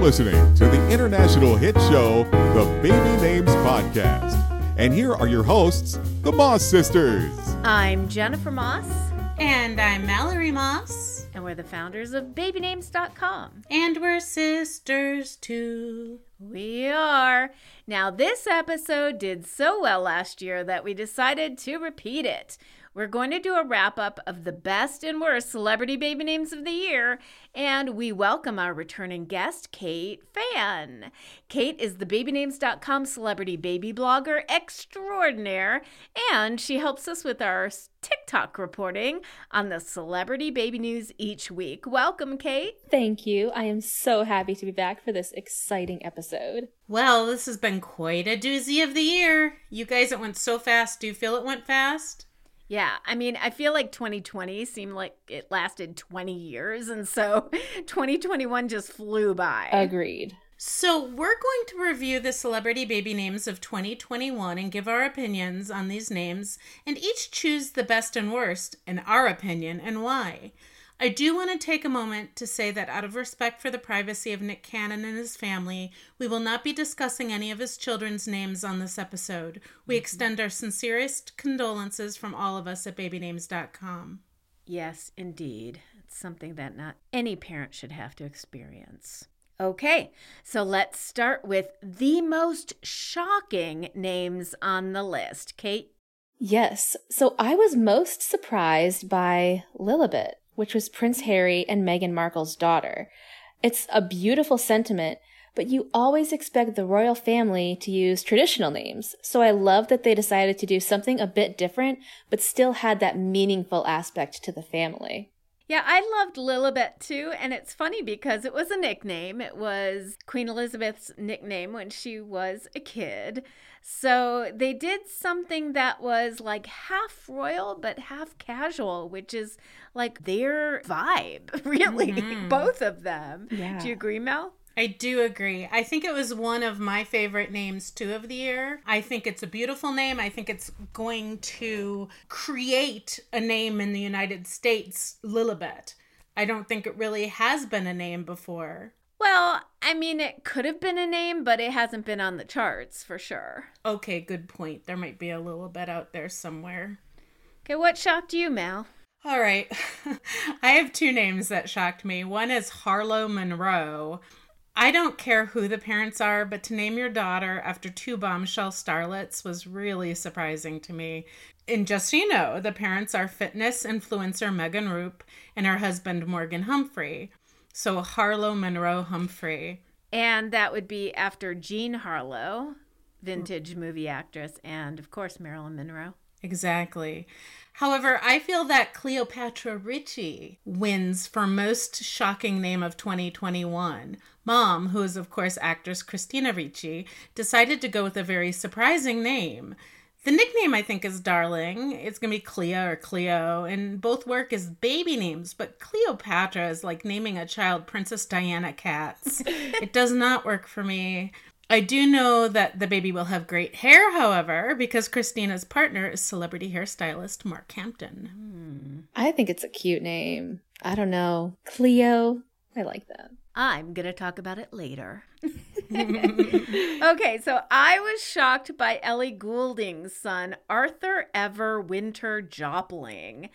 Listening to the international hit show, The Baby Names Podcast. And here are your hosts, the Moss Sisters. I'm Jennifer Moss, And I'm Mallory Moss. and we're the founders of babynames.com. And we're sisters too. We are. Now, this episode did so well last year that we decided to repeat it. We're going to do a wrap up of the best and worst celebrity baby names of the year, and we welcome our returning guest, Kate Fann. Kate is the babynames.com celebrity baby blogger extraordinaire, and she helps us with our TikTok reporting on the celebrity baby news each week. Welcome, Kate. Thank you. I am so happy to be back for this exciting episode. Well, this has been quite a doozy of the year. You guys, it went so fast. Do you feel it went fast? Yeah, I mean, I feel like 2020 seemed like it lasted 20 years, and so 2021 just flew by. Agreed. So, we're going to review the celebrity baby names of 2021 and give our opinions on these names, and each choose the best and worst, in our opinion, and why. I do want to take a moment to say that out of respect for the privacy of Nick Cannon and his family, we will not be discussing any of his children's names on this episode. We mm-hmm. extend our sincerest condolences from all of us at babynames.com. Yes, indeed. It's something that not any parent should have to experience. Okay, so let's start with the most shocking names on the list. Kate? Yes. So I was most surprised by Lilibet, which was Prince Harry and Meghan Markle's daughter. It's a beautiful sentiment, but you always expect the royal family to use traditional names. So I love that they decided to do something a bit different, but still had that meaningful aspect to the family. Yeah, I loved Lilibet too, and it's funny because it was a nickname. It was Queen Elizabeth's nickname when she was a kid. So they did something that was like half royal but half casual, which is like their vibe, really, mm-hmm. both of them. Yeah. Do you agree, Mel? I do agree. I think it was one of my favorite names too of the year. I think it's a beautiful name. I think it's going to create a name in the United States, Lilibet. I don't think it really has been a name before. Well, I mean, it could have been a name, but it hasn't been on the charts for sure. Okay, good point. There might be a Lilibet out there somewhere. Okay, what shocked you, Mel? All right. I have two names that shocked me. One is Harlow Monroe. I don't care who the parents are, but to name your daughter after two bombshell starlets was really surprising to me. And just so you know, the parents are fitness influencer Megan Roup and her husband Morgan Humphrey. So Harlow Monroe Humphrey. And that would be after Jean Harlow, vintage movie actress, and of course, Marilyn Monroe. Exactly. However, I feel that Cleopatra Ricci wins for most shocking name of 2021. Mom, who is of course actress Christina Ricci, decided to go with a very surprising name. The nickname I think is darling. It's going to be Cleo or Cleo, and both work as baby names, but Cleopatra is like naming a child Princess Diana Katz. it does not work for me. I do know that the baby will have great hair, however, because Christina's partner is celebrity hairstylist Mark Hampton. Hmm. I think it's a cute name. I don't know. Cleo. I like that. I'm going to talk about it later. okay, so I was shocked by Ellie Goulding's son, Arthur Ever Winter Jopling.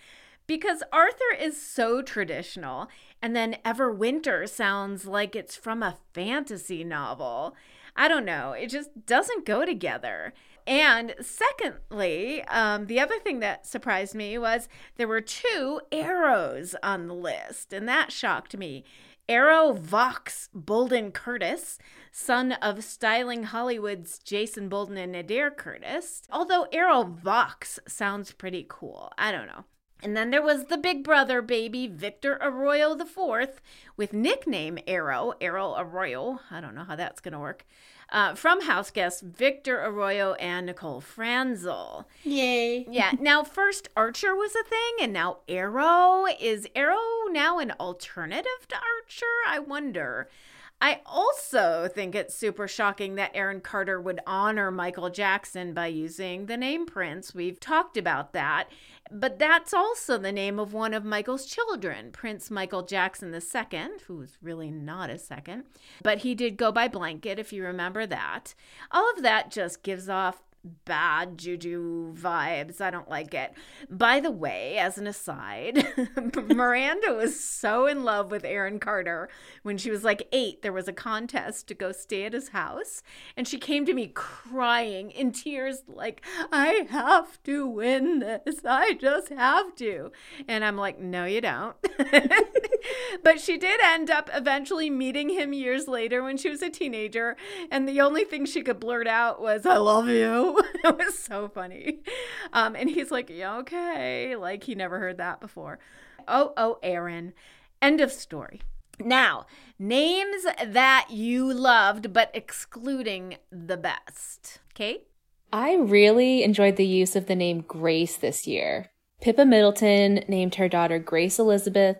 Because Arthur is so traditional, and then Ever Winter sounds like it's from a fantasy novel. I don't know, it just doesn't go together. And secondly, um, the other thing that surprised me was there were two arrows on the list, and that shocked me. Arrow Vox Bolden Curtis, son of styling Hollywood's Jason Bolden and Adair Curtis. Although Arrow Vox sounds pretty cool. I don't know. And then there was the big brother baby, Victor Arroyo IV, with nickname Arrow, Arrow Arroyo. I don't know how that's going to work. Uh, from house guests Victor Arroyo and Nicole Franzel. Yay. Yeah. Now, first Archer was a thing, and now Arrow. Is Arrow now an alternative to Archer? I wonder. I also think it's super shocking that Aaron Carter would honor Michael Jackson by using the name Prince. We've talked about that. But that's also the name of one of Michael's children, Prince Michael Jackson II, who was really not a second. But he did go by Blanket, if you remember that. All of that just gives off bad juju vibes. I don't like it. By the way, as an aside, Miranda was so in love with Aaron Carter when she was like eight. There was a contest to go stay at his house, and she came to me crying in tears, like, I have to win this. I just have to. And I'm like, no, you don't. but she did end up eventually meeting him years later when she was a teenager, and the only thing she could blurt out was, I love you. it was so funny. Um, and he's like, yeah, okay. Like he never heard that before. Oh, oh, Aaron. End of story. Now, names that you loved, but excluding the best. Kate? I really enjoyed the use of the name Grace this year. Pippa Middleton named her daughter Grace Elizabeth,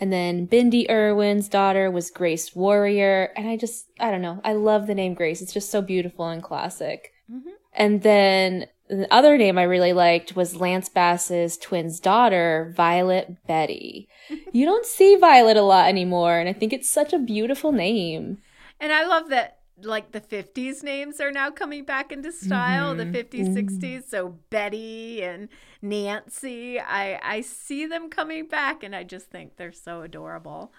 and then Bindi Irwin's daughter was Grace Warrior. And I just, I don't know, I love the name Grace. It's just so beautiful and classic. Mm-hmm. And then the other name I really liked was Lance Bass's twin's daughter, Violet Betty. you don't see Violet a lot anymore, and I think it's such a beautiful name. And I love that like the 50s names are now coming back into style mm-hmm. the 50s mm-hmm. 60s so betty and nancy i i see them coming back and i just think they're so adorable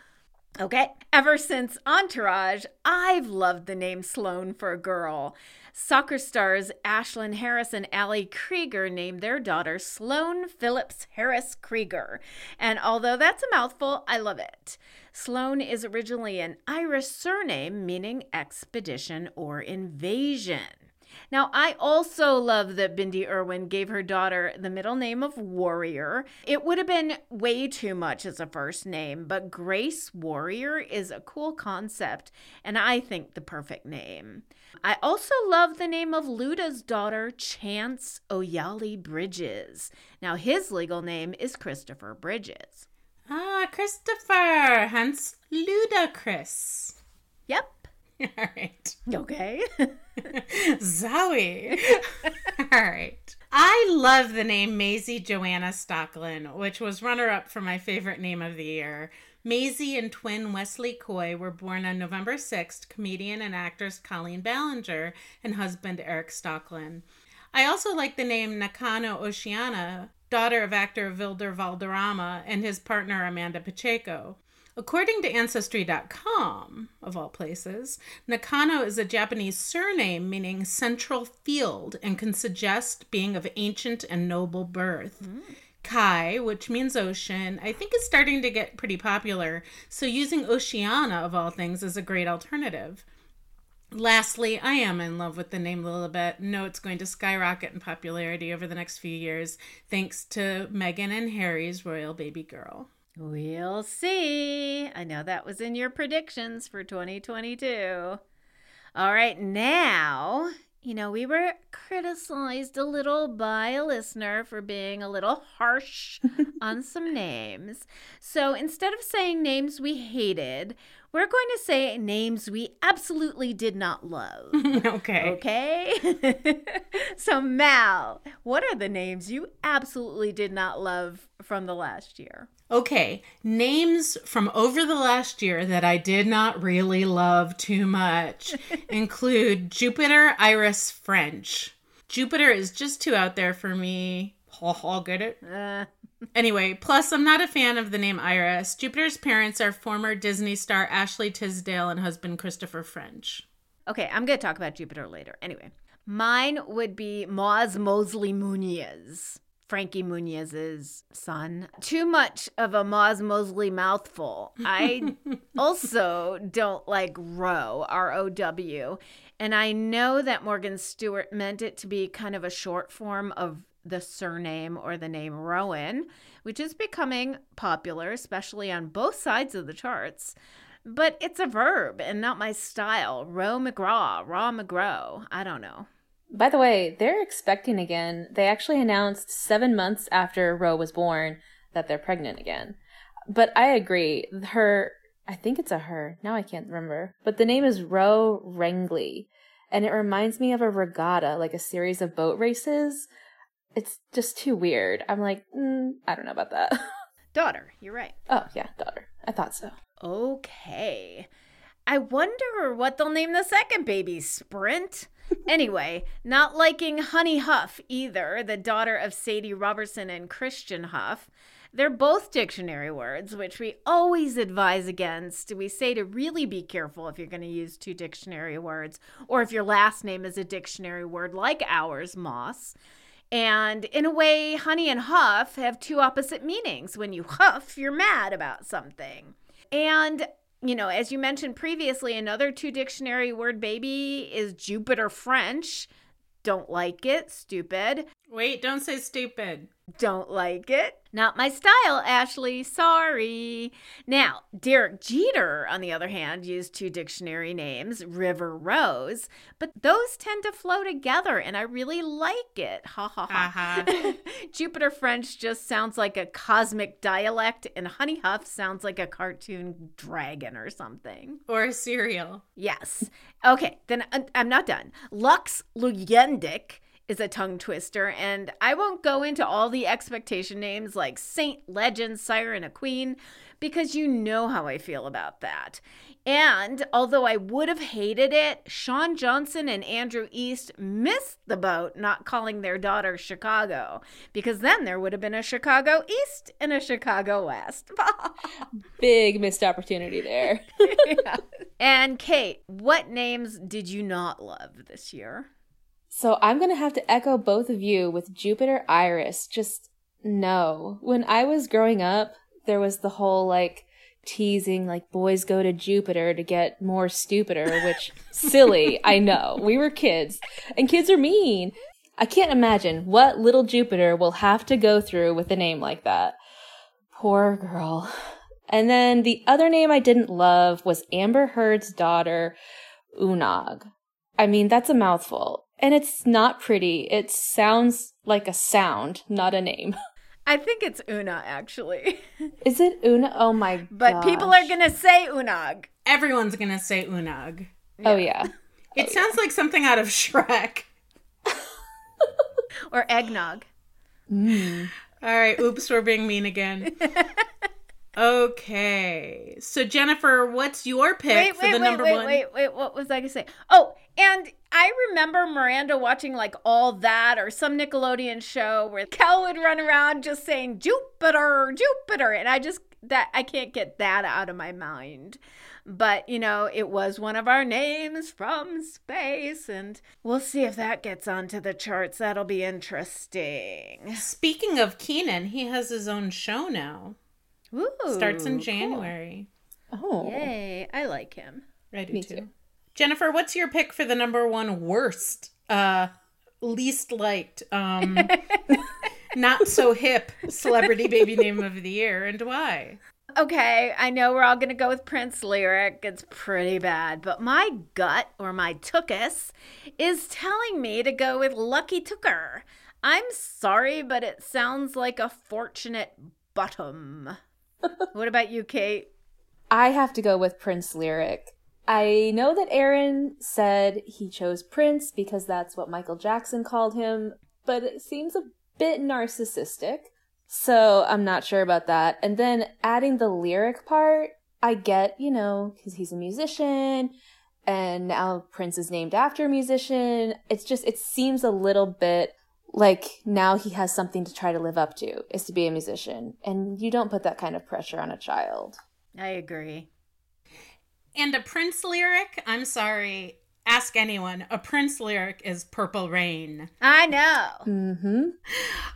okay ever since entourage i've loved the name sloane for a girl Soccer stars Ashlyn Harris and Ali Krieger named their daughter Sloane Phillips Harris Krieger. And although that's a mouthful, I love it. Sloane is originally an Irish surname meaning expedition or invasion. Now, I also love that Bindi Irwin gave her daughter the middle name of Warrior. It would have been way too much as a first name, but Grace Warrior is a cool concept and I think the perfect name. I also love the name of Luda's daughter, Chance Oyali Bridges. Now, his legal name is Christopher Bridges. Ah, Christopher, hence Ludacris. Yep. All right. Okay. Zoe. All right. I love the name Maisy Joanna Stocklin, which was runner up for my favorite name of the year. Maisy and twin Wesley Coy were born on November 6th, comedian and actress Colleen Ballinger and husband Eric Stocklin. I also like the name Nakano Oceana, daughter of actor Wilmer Valderrama and his partner Amanda Pacheco. According to Ancestry.com, of all places, Nakano is a Japanese surname meaning central field and can suggest being of ancient and noble birth. Mm. Kai, which means ocean, I think is starting to get pretty popular, so using Oceana of all things is a great alternative. Lastly, I am in love with the name Lilibet. Know it's going to skyrocket in popularity over the next few years, thanks to Meghan and Harry's royal baby girl. We'll see. I know that was in your predictions for 2022. All right, now you know, we were criticized a little by a listener for being a little harsh on some names. So instead of saying names we hated, we're going to say names we absolutely did not love. okay. Okay. so, Mal, what are the names you absolutely did not love from the last year? Okay, names from over the last year that I did not really love too much include Jupiter Iris French. Jupiter is just too out there for me. I'll get it. Uh. Anyway, plus I'm not a fan of the name Iris. Jupiter's parents are former Disney star Ashley Tisdale and husband Christopher French. Okay, I'm going to talk about Jupiter later. Anyway, mine would be Moz Mosley Muniz. Frankie Muniz's son. Too much of a Moz Mosley mouthful. I also don't like Row, R O W. And I know that Morgan Stewart meant it to be kind of a short form of the surname or the name Rowan, which is becoming popular, especially on both sides of the charts. But it's a verb and not my style. Row McGraw, Raw McGraw. I don't know. By the way, they're expecting again. They actually announced seven months after Row was born that they're pregnant again. But I agree. Her, I think it's a her. Now I can't remember. But the name is Roe Rengley. And it reminds me of a regatta, like a series of boat races. It's just too weird. I'm like, mm, I don't know about that. Daughter, you're right. oh, yeah, daughter. I thought so. Okay. I wonder what they'll name the second baby. Sprint? Anyway, not liking Honey Huff either, the daughter of Sadie Robertson and Christian Huff. They're both dictionary words, which we always advise against. We say to really be careful if you're going to use two dictionary words, or if your last name is a dictionary word like ours, Moss. And in a way, honey and huff have two opposite meanings. When you huff, you're mad about something. And you know, as you mentioned previously, another two dictionary word baby is Jupiter French. Don't like it. Stupid. Wait, don't say stupid. Don't like it. Not my style, Ashley. Sorry. Now, Derek Jeter, on the other hand, used two dictionary names, River Rose, but those tend to flow together and I really like it. Ha ha ha. Uh-huh. Jupiter French just sounds like a cosmic dialect, and Honey Huff sounds like a cartoon dragon or something. or a cereal. Yes. Okay, then uh, I'm not done. Lux Luyendyk is a tongue twister, and I won't go into all the expectation names like Saint, Legend, Siren, a Queen, because you know how I feel about that. And although I would have hated it, Shawn Johnson and Andrew East missed the boat not calling their daughter Chicago, because then there would have been a Chicago East and a Chicago West. Big missed opportunity there. Yeah. And Kate, what names did you not love this year? So I'm going to have to echo both of you with Jupiter Iris. Just no. When I was growing up, there was the whole like teasing, like boys go to Jupiter to get more stupider, which silly. I know. We were kids and kids are mean. I can't imagine what little Jupiter will have to go through with a name like that. Poor girl. And then the other name I didn't love was Amber Heard's daughter, Unag. I mean, that's a mouthful. And it's not pretty. It sounds like a sound, not a name. I think it's Una, actually. Is it Una? Oh my But people are going to say Unag. Everyone's gonna say unag. Oh yeah. It oh, sounds like something out of Shrek. or eggnog. Mm. All right, oops, we're being mean again. Okay, so Jennifer, what's your pick Wait, for wait, the wait, number wait, one? wait, wait. What was I going to say? Oh, and I remember Miranda watching like all that or some Nickelodeon show where Kel would run around just saying Jupiter, Jupiter. And I just, that, I can't get that out of my mind. But, you know, it was one of our names from space. And we'll see if that gets onto the charts. That'll be interesting. Speaking of Kenan, he has his own show now. Ooh, Starts in cool. January. Oh. Yay. I like him. I do Me too. too. Jennifer, what's your pick for the number one worst, uh, least liked, um, not so hip celebrity baby name of the year, and why? Okay, I know we're all going to go with Prince lyric. It's pretty bad, but my gut or my tookus is telling me to go with Lucky Tooker. I'm sorry, but it sounds like a fortunate bottom. what about you, Kate? I have to go with Prince lyric. I know that Aaron said he chose Prince because that's what Michael Jackson called him, but it seems a bit narcissistic. So I'm not sure about that. And then adding the lyric part, I get, you know, because he's a musician and now Prince is named after a musician. It's just, it seems a little bit like now he has something to try to live up to is to be a musician. And you don't put that kind of pressure on a child. I agree. And a Prince lyric, I'm sorry, ask anyone. A Prince lyric is Purple Rain. I know. Mm-hmm.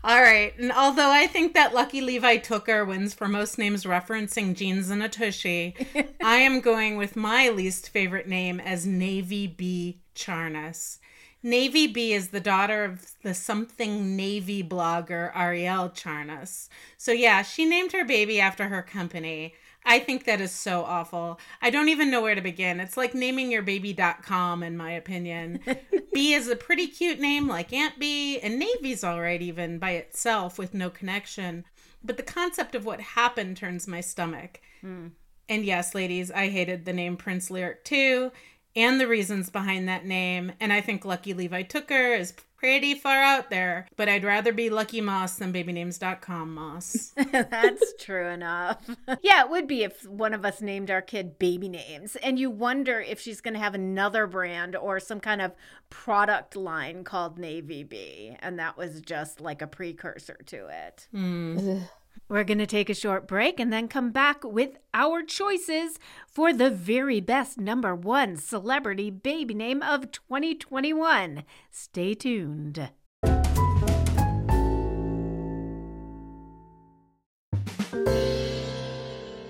All right. And although I think that Lucky Levi Tooker wins for most names referencing jeans and a tushy, I am going with my least favorite name as Navy B. Charnas. Navy B is the daughter of the something Navy blogger Arielle Charnas. So, yeah, she named her baby after her company. I think that is so awful. I don't even know where to begin. It's like naming your baby.com, in my opinion. B is a pretty cute name like Aunt B, and Navy's all right, even by itself with no connection. But the concept of what happened turns my stomach. Mm. And yes, ladies, I hated the name Prince Lyric too and the reasons behind that name. And I think Lucky Levi Tooker is pretty far out there, but I'd rather be Lucky Moss than babynames.com Moss. That's true enough. yeah, it would be if one of us named our kid baby names. And you wonder if she's going to have another brand or some kind of product line called Navy B. And that was just like a precursor to it. Mm. We're going to take a short break and then come back with our choices for the very best number one celebrity baby name of 2021. Stay tuned.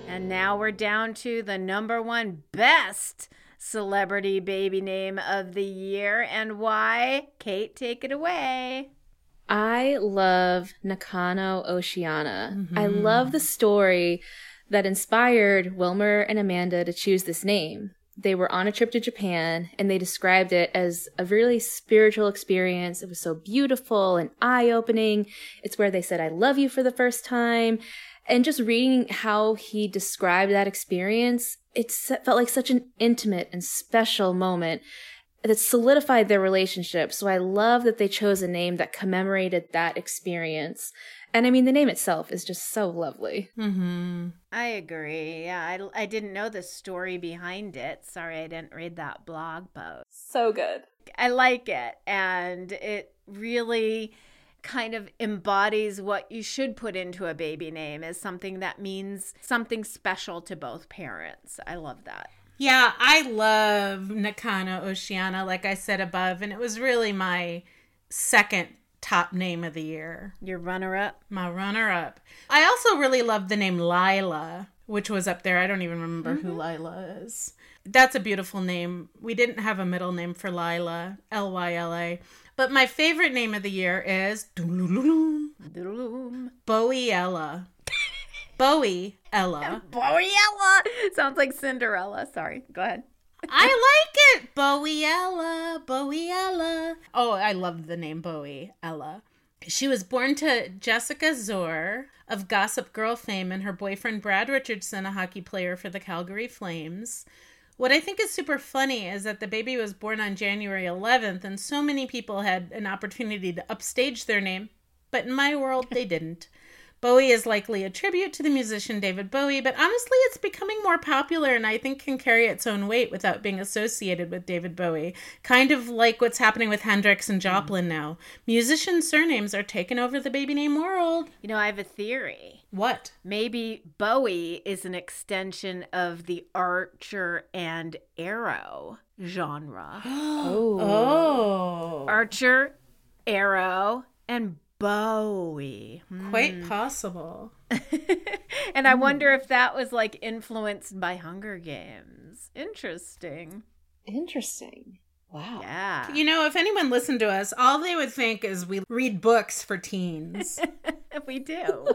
And now we're down to the number one best celebrity baby name of the year and why. Kate, take it away. I love Nakano Oceana. Mm-hmm. I love the story that inspired Wilmer and Amanda to choose this name. They were on a trip to Japan and they described it as a really spiritual experience. It was so beautiful and eye opening. It's where they said, I love you for the first time. And just reading how he described that experience, it felt like such an intimate and special moment that solidified their relationship. So I love that they chose a name that commemorated that experience. And I mean, the name itself is just so lovely. Mm-hmm. I agree. Yeah, I, I didn't know the story behind it. Sorry, I didn't read that blog post. So good. I like it. And it really kind of embodies what you should put into a baby name as something that means something special to both parents. I love that. Yeah, I love Nakano Oceana, like I said above, and it was really my second top name of the year. Your runner up? My runner up. I also really love the name Lyla, which was up there. I don't even remember mm-hmm. who Lyla is. That's a beautiful name. We didn't have a middle name for Lyla, L Y L A. But my favorite name of the year is Bowie Ella. Bowie Ella. Bowie Ella. Sounds like Cinderella. Sorry. Go ahead. I like it. Bowie Ella. Bowie Ella. Oh, I love the name Bowie Ella. She was born to Jessica Szohr of Gossip Girl fame and her boyfriend Brad Richardson, a hockey player for the Calgary Flames. What I think is super funny is that the baby was born on January 11th, and so many people had an opportunity to upstage their name, but in my world, they didn't. Bowie is likely a tribute to the musician David Bowie, but honestly, it's becoming more popular and I think can carry its own weight without being associated with David Bowie. Kind of like what's happening with Hendrix and Joplin now. Musician surnames are taking over the baby name world. You know, I have a theory. What? Maybe Bowie is an extension of the Archer and Arrow genre. oh. oh. Archer, Arrow, and Bowie. Quite hmm. possible. and I wonder if that was like influenced by Hunger Games. Interesting. Interesting. Wow. Yeah. You know, if anyone listened to us, all they would think is we read books for teens. we do.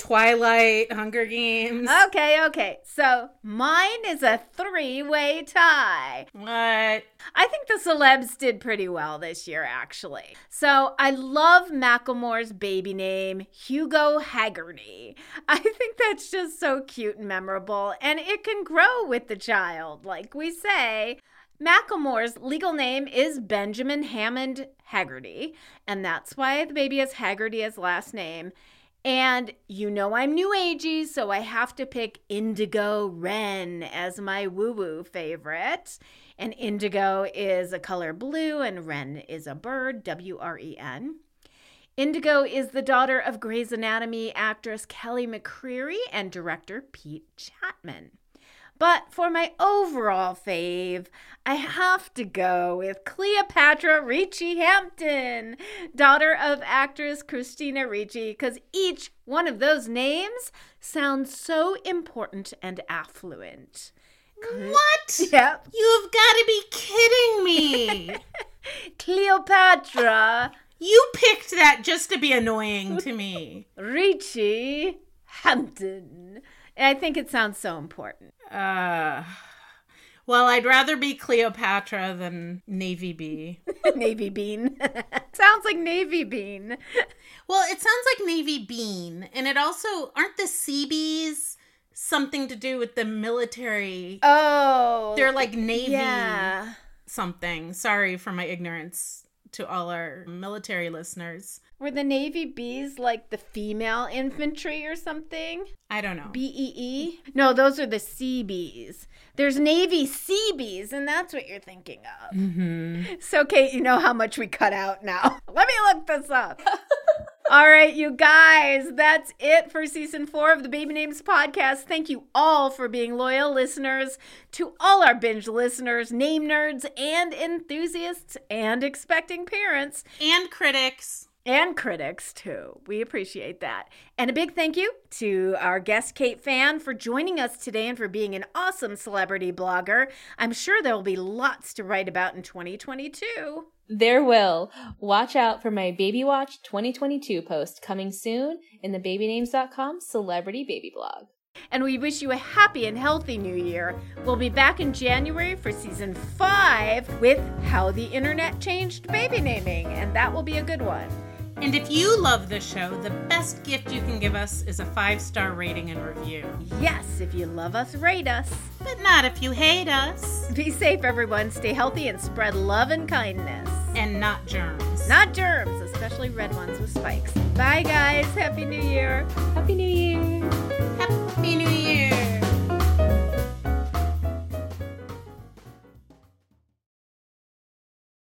Twilight, Hunger Games. Okay, okay. So mine is a three way tie. What? I think the celebs did pretty well this year, actually. So I love Macklemore's baby name, Hugo Haggerty. I think that's just so cute and memorable, and it can grow with the child, like we say. Macklemore's legal name is Benjamin Hammond Haggerty, and that's why the baby has Haggerty as last name. And you know I'm new agey, so I have to pick Indigo Wren as my woo woo favorite. And indigo is a color blue, and wren is a bird, W R E N. Indigo is the daughter of Grey's Anatomy actress Kelly McCreary and director Pete Chatmon. But for my overall fave, I have to go with Cleopatra Ricci Hampton, daughter of actress Christina Ricci, because each one of those names sounds so important and affluent. What? Yep. You've got to be kidding me. Cleopatra You picked that just to be annoying to me. Ricci Hampton. I think it sounds so important. Uh, well, I'd rather be Cleopatra than Navy B. Navy bean. sounds like Navy bean. Well, it sounds like Navy Bean, and it also aren't the Seabees something to do with the military? Oh. They're like Navy Yeah. something. Sorry for my ignorance to all our military listeners. Were the Navy Bees like the female infantry or something? I don't know. B E E? No, those are the Seabees. There's Navy Seabees, and that's what you're thinking of. mm-hmm. So, Kate, you know how much we cut out now. Let me look this up. all right, you guys, that's it for season four of the Baby Names podcast. Thank you all for being loyal listeners. To all our binge listeners, name nerds, and enthusiasts, and expecting parents, And critics. And critics too. We appreciate that. And a big thank you to our guest Kate Fann for joining us today and for being an awesome celebrity blogger. I'm sure there will be lots to write about in 2022. There will. Watch out for my Baby Watch 2022 post coming soon in the babynames.com celebrity baby blog. And we wish you a happy and healthy new year. We'll be back in January for season five with How the Internet Changed Baby Naming, and that will be a good one. And if you love the show, the best gift you can give us is a five star rating and review. Yes, if you love us, rate us. But not if you hate us. Be safe, everyone. Stay healthy and spread love and kindness. And not germs. Not germs, especially red ones with spikes. Bye, guys. Happy New Year. Happy New Year! Happy New Year.